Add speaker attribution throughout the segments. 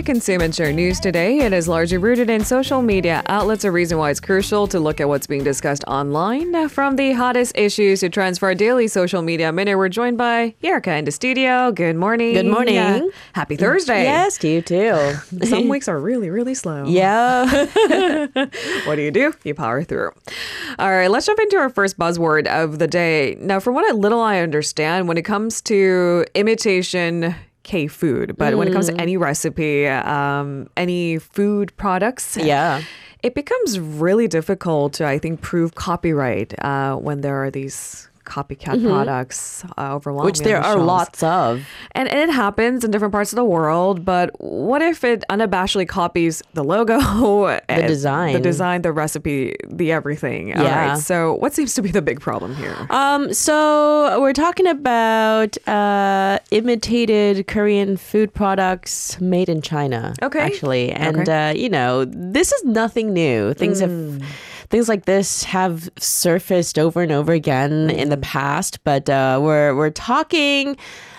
Speaker 1: We consume and share news today, it is largely rooted in social media outlets, a reason why it's crucial to look at what's being discussed online. From the hottest issues to trends for our daily social media minute, we're joined by Erica in the studio. Good morning.
Speaker 2: Good morning.
Speaker 1: Yeah. Happy Thursday.
Speaker 2: Yes, to you too.
Speaker 1: Some weeks are really, really slow.
Speaker 2: yeah.
Speaker 1: What do you do? You power through. All right, let's jump into our first buzzword of the day. Now, from what I, little I understand, when it comes to imitation K food, but when it comes to
Speaker 2: Mm.
Speaker 1: any recipe, um, any food products,
Speaker 2: Yeah.
Speaker 1: it becomes really difficult to, I think, prove copyright uh, when there are these copycat products uh, overwhelming.
Speaker 2: Mm-hmm. Which there
Speaker 1: the
Speaker 2: are
Speaker 1: shelves.
Speaker 2: lots of.
Speaker 1: And, and it happens in different parts of the world, but what if it unabashedly copies the logo, the
Speaker 2: design.
Speaker 1: the design, the recipe, the everything?
Speaker 2: Yeah.
Speaker 1: right. So, what seems to be the big problem here?
Speaker 2: Um, so we're talking about uh, imitated Korean food products made in China.
Speaker 1: Okay.
Speaker 2: Actually, and
Speaker 1: Okay.
Speaker 2: uh, you know, this is nothing new. Things have. Things like this have surfaced over and over again in the past, but uh, we're we're talking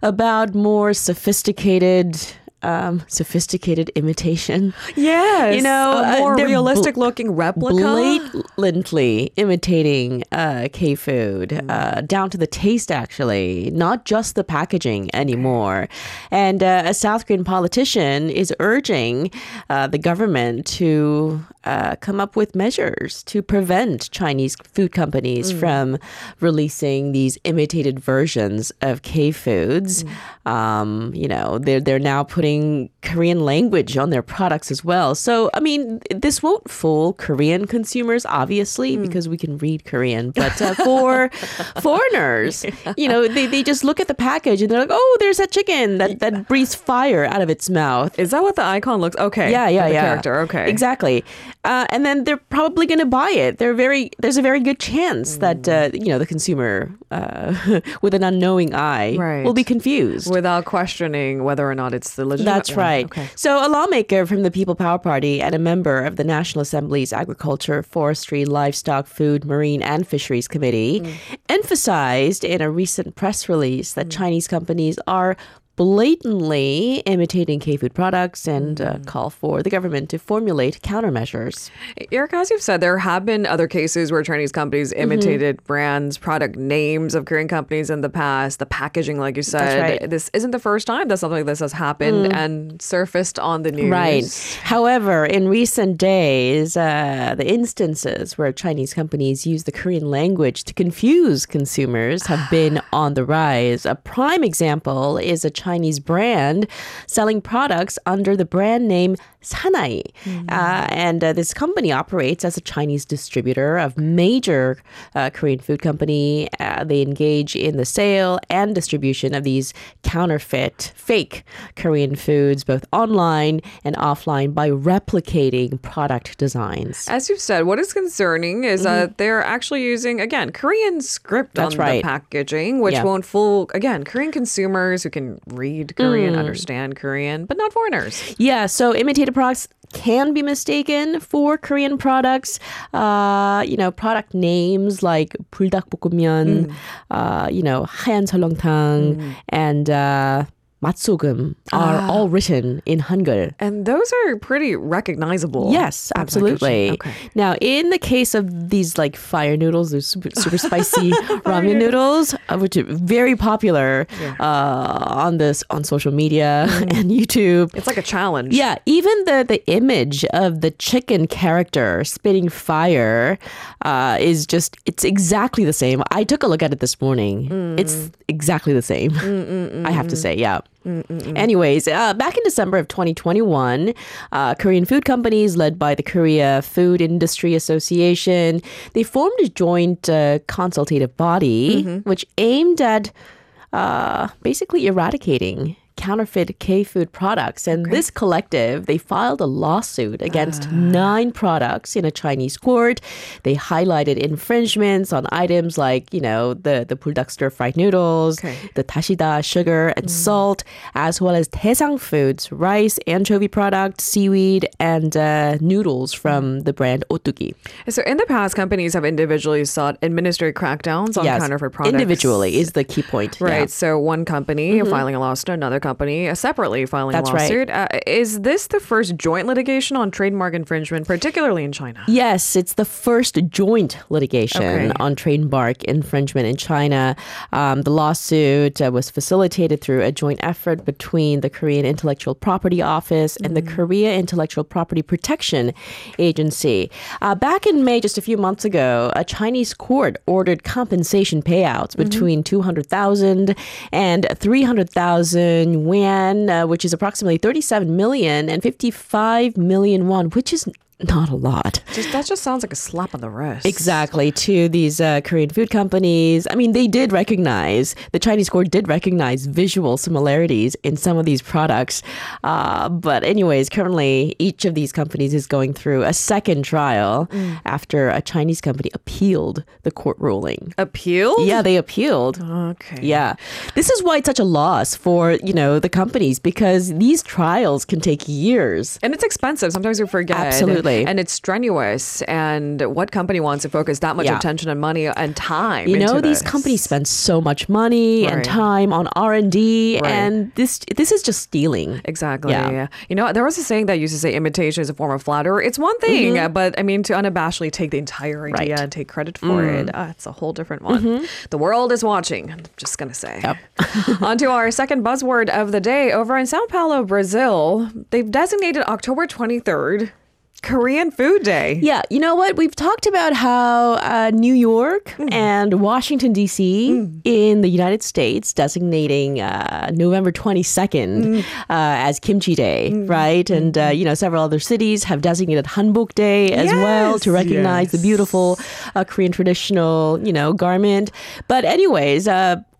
Speaker 2: about more sophisticated, um, sophisticated imitation.
Speaker 1: Yes,
Speaker 2: You know,
Speaker 1: a
Speaker 2: uh,
Speaker 1: more
Speaker 2: they're
Speaker 1: realistic
Speaker 2: bl-
Speaker 1: looking replica.
Speaker 2: blatantly imitating uh, K food, uh, down to the taste, actually, not just the packaging anymore. And uh, a South Korean politician is urging uh, the government to uh, come up with measures to prevent Chinese food companies from releasing these imitated versions of K foods. Um, you know, they're they're now putting Korean language on their products as well. So, I mean, this won't fool Korean consumers, obviously, because we can read Korean. But uh, for foreigners, you know, they, they just look at the package and they're like, oh, there's that chicken that, that breathes fire out of its mouth.
Speaker 1: Is that what the icon looks? Okay.
Speaker 2: Yeah, yeah, yeah.
Speaker 1: Character. Okay.
Speaker 2: Exactly. Uh, and then they're probably going to buy it. They're very. There's a very good chance that uh,
Speaker 1: Mm.
Speaker 2: you know the consumer, uh, with an unknowing eye,
Speaker 1: Right.
Speaker 2: will be confused.
Speaker 1: Without questioning whether or not it's the
Speaker 2: That's
Speaker 1: one.
Speaker 2: right.
Speaker 1: Okay.
Speaker 2: So, a lawmaker from the People Power Party and a member of the National Assembly's Agriculture, Forestry, Livestock, Food, Marine, and Fisheries Committee
Speaker 1: Mm.
Speaker 2: emphasized in a recent press release that Chinese companies are blatantly imitating K food products and uh,
Speaker 1: Mm.
Speaker 2: call for the government to formulate countermeasures.
Speaker 1: Eric, as you've said, there have been other cases where Chinese companies
Speaker 2: Mm-hmm.
Speaker 1: imitated brands, product names of Korean companies in the past, the packaging, like you said.
Speaker 2: right. Mm.
Speaker 1: This isn't the first time that something like this has happened and surfaced on the news.
Speaker 2: Right. However, in recent days, uh, the instances where Chinese companies use the Korean language to confuse consumers have been on the rise. A prime example is a Chinese brand selling products under the brand name Sanai. Uh, and uh, this company operates as a Chinese distributor of major uh, Korean food company. Uh, they engage in the sale and distribution of these counterfeit, fake Korean foods, both online and offline, by replicating product designs.
Speaker 1: As you've said, what is concerning is that they're actually using, again, Korean script
Speaker 2: Mm-hmm. That's
Speaker 1: on
Speaker 2: right.
Speaker 1: the packaging, which
Speaker 2: Yeah.
Speaker 1: won't fool, again, Korean consumers who can read Korean, understand Korean, but not foreigners.
Speaker 2: Yeah, so imitated products can be mistaken for Korean products. Uh, you know, product names like 불닭볶음면, uh, you know, 하얀 설렁탕, and uh, matsugum are ah. all written in Hangul.
Speaker 1: And those are pretty recognizable.
Speaker 2: Yes, absolutely.
Speaker 1: Okay.
Speaker 2: Now, in the case of these like fire noodles, those super, super spicy ramen noodles, uh, which are very popular yeah. uh, on this on social media mm. and YouTube.
Speaker 1: It's like a challenge.
Speaker 2: Yeah, even the the image of the chicken character spitting fire uh, is just it's exactly the same. I took a look at it this morning. Mm. It's exactly the same. Mm, mm, mm I have to mm. say, yeah. Anyways, uh, back in December of 2021, uh, Korean food companies led by the Korea Food Industry Association, they formed a joint uh, consultative body which aimed at uh, basically eradicating counterfeit K-food products. And this collective, they filed a lawsuit against ah. nine products in a Chinese court. They highlighted infringements on items like, you know, the, the Buldak stir-fried noodles,
Speaker 1: Okay.
Speaker 2: the Dashida sugar and mm. salt, as well as Daesang foods, rice, anchovy products, seaweed, and uh, noodles from mm. the brand Ottogi.
Speaker 1: So in the past, companies have individually sought administrative crackdowns on
Speaker 2: Yes,
Speaker 1: counterfeit products.
Speaker 2: individually is the key point.
Speaker 1: Right.
Speaker 2: Yeah.
Speaker 1: So one company mm-hmm. filing a lawsuit, another company company uh, separately filing
Speaker 2: That's
Speaker 1: a
Speaker 2: right.
Speaker 1: Uh, is this the first joint litigation on trademark infringement, particularly in China?
Speaker 2: Yes, it's the first joint litigation
Speaker 1: Okay.
Speaker 2: on trademark infringement in China. Um, the lawsuit uh, was facilitated through a joint effort between the Korean Intellectual Property Office and the Korea Intellectual Property Protection Agency. Uh, back in May, just a few months ago, a Chinese court ordered compensation payouts between 200,000 and 300,000 yuan, uh, which is approximately 37 million and 55 million won, which is not a lot.
Speaker 1: Just that just sounds like a slap on the wrist.
Speaker 2: Exactly, to these uh, Korean food companies. I mean, they did recognize, the Chinese court did recognize visual similarities in some of these products. Uh, but, anyways, currently each of these companies is going through a second trial after a Chinese company appealed the court ruling.
Speaker 1: Appeal?
Speaker 2: Yeah, they appealed.
Speaker 1: Okay.
Speaker 2: Yeah. This is why it's such a loss for, you know, the companies because these trials can take years.
Speaker 1: And it's expensive. Sometimes we forget.
Speaker 2: Absolutely.
Speaker 1: And it's strenuous. And what company wants to focus that much
Speaker 2: Yeah.
Speaker 1: attention and money and time?
Speaker 2: You know, these companies spend so much money
Speaker 1: Right.
Speaker 2: and time on R and D,
Speaker 1: Right.
Speaker 2: and this this is just stealing.
Speaker 1: Exactly.
Speaker 2: Yeah.
Speaker 1: You know, there was a saying that used to say imitation is a form of flattery. It's one thing, uh, but I mean, to unabashedly take the entire idea
Speaker 2: Mm-hmm. Right. Mm-hmm.
Speaker 1: and take credit for it, uh, it's a whole different one. The world is watching. I'm just going to say. On to our second buzzword of the day. Over in Sao Paulo, Brazil, they've designated October 23rd Korean Food Day.
Speaker 2: Yeah, you know what? We've talked about how uh, New York
Speaker 1: Mm.
Speaker 2: and Washington D.C. in the United States designating uh, November twenty second
Speaker 1: Mm.
Speaker 2: uh, as Kimchi Day, right? And uh, you know, several other cities have designated Hanbok Day as well to
Speaker 1: Yes,
Speaker 2: recognize the beautiful uh, Korean traditional, you know, garment. But anyways.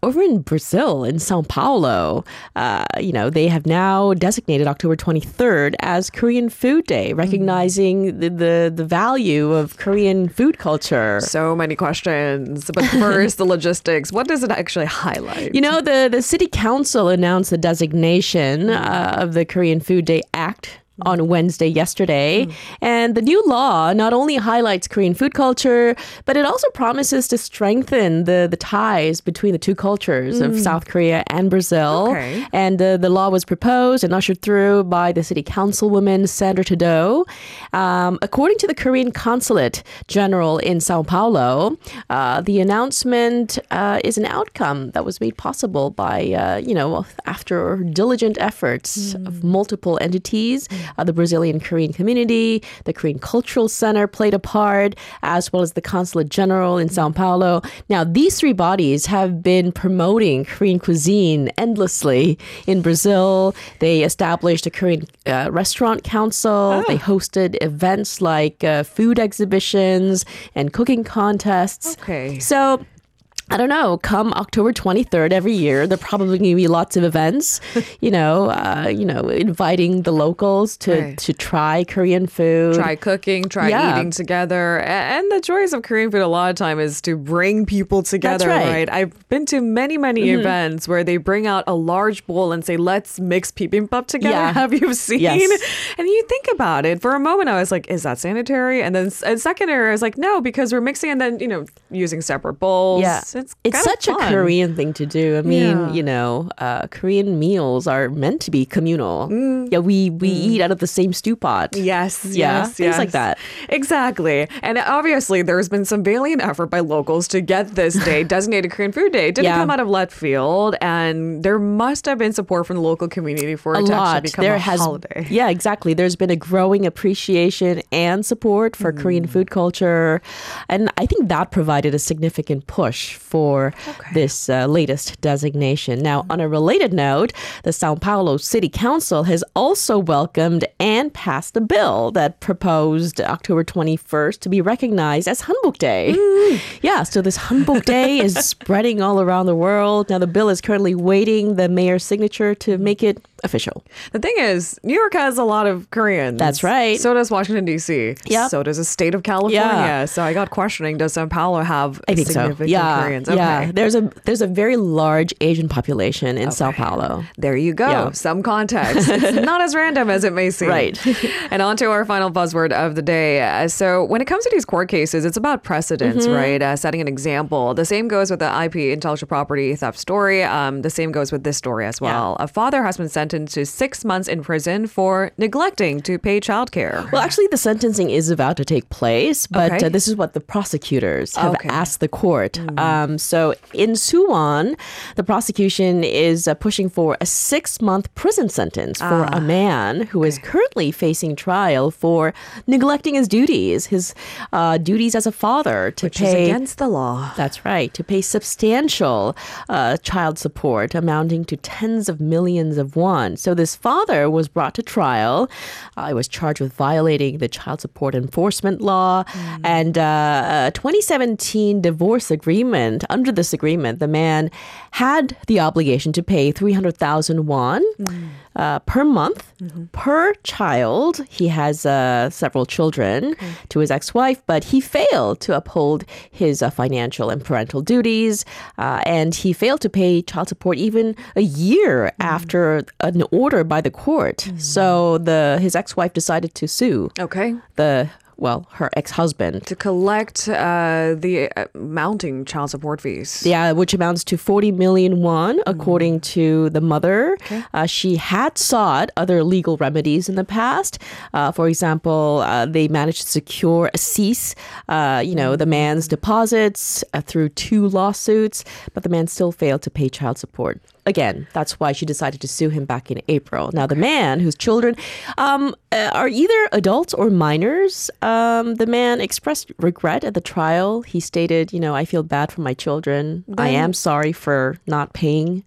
Speaker 2: Over in Brazil, in Sao Paulo, uh, you know, they have now designated October 23rd as Korean Food Day, recognizing the, the, the value of Korean food culture.
Speaker 1: So many questions. But first, the logistics. What does it actually highlight?
Speaker 2: You know, the, the city council announced the designation uh, of the Korean Food Day Act on Wednesday yesterday. And the new law not only highlights Korean food culture, but it also promises to strengthen the, the ties between the two cultures of South Korea and Brazil.
Speaker 1: Okay.
Speaker 2: And uh, the law was proposed and ushered through by the city councilwoman, Sandra Tadeu. Um, according to the Korean Consulate General in Sao Paulo, uh, the announcement uh, is an outcome that was made possible by, uh, you know, after diligent efforts of multiple entities. Uh, the Brazilian Korean community, the Korean Cultural Center played a part, as well as the Consulate General in Sao Paulo. Now, these three bodies have been promoting Korean cuisine endlessly in Brazil. They established a Korean uh, restaurant council. They hosted events like uh, food exhibitions and cooking contests.
Speaker 1: Okay.
Speaker 2: So, I don't know. Come October 23rd every year, there probably going to be lots of events. you know, uh, you know, inviting the locals to
Speaker 1: Right.
Speaker 2: to try Korean food.
Speaker 1: try cooking, try
Speaker 2: Yeah.
Speaker 1: eating together. And the joys of Korean food a lot of time is to bring people together,
Speaker 2: right. Mm-hmm.
Speaker 1: I've been to many, many events where they bring out a large bowl and say, let's mix bibimbap together.
Speaker 2: Yeah.
Speaker 1: Have you seen?
Speaker 2: Yes.
Speaker 1: And you think about it for a moment, I was like, is that sanitary? And then and secondary, I was like, no, because we're mixing and then, you know, using separate bowls.
Speaker 2: Yeah,
Speaker 1: It's,
Speaker 2: it's such a. Korean thing to do. I mean,
Speaker 1: Yeah.
Speaker 2: you know, uh, Korean meals are meant to be communal.
Speaker 1: Mm.
Speaker 2: Yeah, we we eat out of the same stew pot.
Speaker 1: Yes,
Speaker 2: Yeah,
Speaker 1: yes,
Speaker 2: things like
Speaker 1: yes.
Speaker 2: that.
Speaker 1: Exactly. And obviously, there's been some valiant effort by locals to get this day designated Korean Food Day. It didn't
Speaker 2: Yeah.
Speaker 1: come out of left field, and there must have been support from the local community for
Speaker 2: a
Speaker 1: it to
Speaker 2: lot.
Speaker 1: actually become
Speaker 2: there
Speaker 1: a
Speaker 2: has,
Speaker 1: holiday.
Speaker 2: yeah, exactly. There's been a growing appreciation and support for Korean food culture, and I think that provided a significant push for this uh, latest designation. Now, on a related note, the Sao Paulo City Council has also welcomed and passed a bill that proposed October 21st to be recognized as Hanbok Day. Yeah, so this Hanbok Day is spreading all around the world. Now, the bill is currently waiting the mayor's signature to make it official.
Speaker 1: The thing is, New York has a lot of Koreans.
Speaker 2: That's right.
Speaker 1: So does Washington D.C.
Speaker 2: Yep.
Speaker 1: So does the state of California.
Speaker 2: Yeah.
Speaker 1: So I got questioning: Does Sao Paulo have
Speaker 2: I think so.
Speaker 1: significant
Speaker 2: Yeah,
Speaker 1: Koreans?
Speaker 2: yeah. There's a there's a very large Asian population in Sao Paulo.
Speaker 1: There you go.
Speaker 2: Yeah.
Speaker 1: Some context. it's not as random as it may seem.
Speaker 2: Right.
Speaker 1: and on to our final buzzword of the day. Uh, so, when it comes to these court cases, it's about precedents,
Speaker 2: Mm-hmm.
Speaker 1: right? Uh, setting an example. The same goes with the IP intellectual property theft story. Um, the same goes with this story as well. A father has been sentenced to six months in prison for neglecting to pay childcare.
Speaker 2: Well, actually, the sentencing is about to take place, but
Speaker 1: Okay.
Speaker 2: uh, this is what the prosecutors have
Speaker 1: Okay.
Speaker 2: asked the court. Um, so in Suwon, the prosecution is uh, pushing for a six month prison sentence for
Speaker 1: Ah,
Speaker 2: a man who is currently facing trial for neglecting his duties, his uh, duties as a father to
Speaker 1: Which is
Speaker 2: pay.
Speaker 1: against the law.
Speaker 2: That's right, to pay substantial uh, child support amounting to tens of millions of won. So this father was brought to trial. Uh, he was charged with violating the child support enforcement law and uh, a 2017 divorce agreement. Under this agreement, the man had the obligation to pay 300,000 won. Uh, per month per child. He has uh, several children to his ex wife, but he failed to uphold his uh, financial and parental duties. Uh, and he failed to pay child support even a year after an order by the court. So the his ex wife decided to sue
Speaker 1: Okay.
Speaker 2: the, well, her ex husband.
Speaker 1: To collect uh, the uh, mounting child support fees.
Speaker 2: Yeah, which amounts to 40 million won, according to the mother. Uh, she had sought other legal remedies in the past. Uh, for example, uh, they managed to secure a cease, uh, you know, the man's deposits uh, through two lawsuits, but the man still failed to pay child support. Again, that's why she decided to sue him back in April. Now, the man whose children um, uh, are either adults or minors, um, the man expressed regret at the trial. He stated, you know, I feel bad for my children. I am sorry for not paying.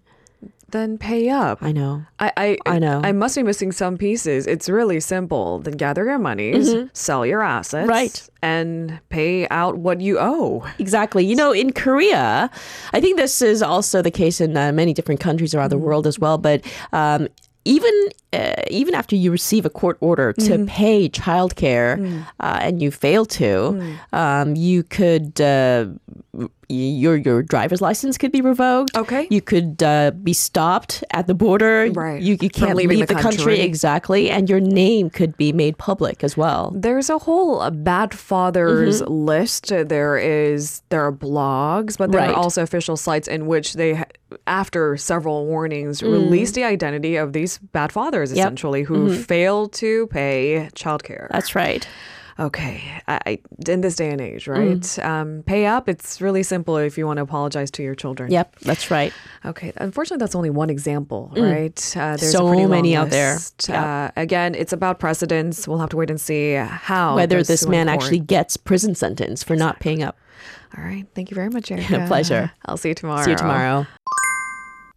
Speaker 1: Then pay up.
Speaker 2: I know.
Speaker 1: I, I
Speaker 2: I know.
Speaker 1: I must be missing some pieces. It's really simple. Then gather your monies, sell your assets,
Speaker 2: Mm-hmm. Right.
Speaker 1: and pay out what you owe.
Speaker 2: Exactly. You know, in Korea, I think this is also the case in uh, many different countries around the world as well. But um, even uh, even after you receive a court order to pay childcare uh, and you fail to, um, you could. Uh, your your driver's license could be revoked.
Speaker 1: Okay.
Speaker 2: you could uh, be stopped at the border.
Speaker 1: Right.
Speaker 2: you, you can't leave
Speaker 1: the
Speaker 2: the country.
Speaker 1: country.
Speaker 2: exactly, and your name could be made public as well.
Speaker 1: There's a whole uh, bad fathers
Speaker 2: Mm-hmm.
Speaker 1: list. There is there are blogs, but there
Speaker 2: Right.
Speaker 1: are also official sites in which they, after several warnings,
Speaker 2: Mm.
Speaker 1: release the identity of these bad fathers essentially who
Speaker 2: Mm-hmm.
Speaker 1: failed to pay childcare.
Speaker 2: That's right.
Speaker 1: Okay, I, in this day and age,
Speaker 2: Mm.
Speaker 1: right? Um, pay up. It's really simple if you want to apologize to your children.
Speaker 2: Yep, that's right.
Speaker 1: Okay, unfortunately, that's only one example, right? Uh, there's
Speaker 2: Mm. So many out there. Yeah.
Speaker 1: Uh, again, it's about precedents. We'll have to wait and see how
Speaker 2: Whether this man
Speaker 1: Court-
Speaker 2: actually gets prison sentence for not paying up.
Speaker 1: All right, thank you very much, Erica.
Speaker 2: Pleasure.
Speaker 1: I'll see you tomorrow.
Speaker 2: See you tomorrow.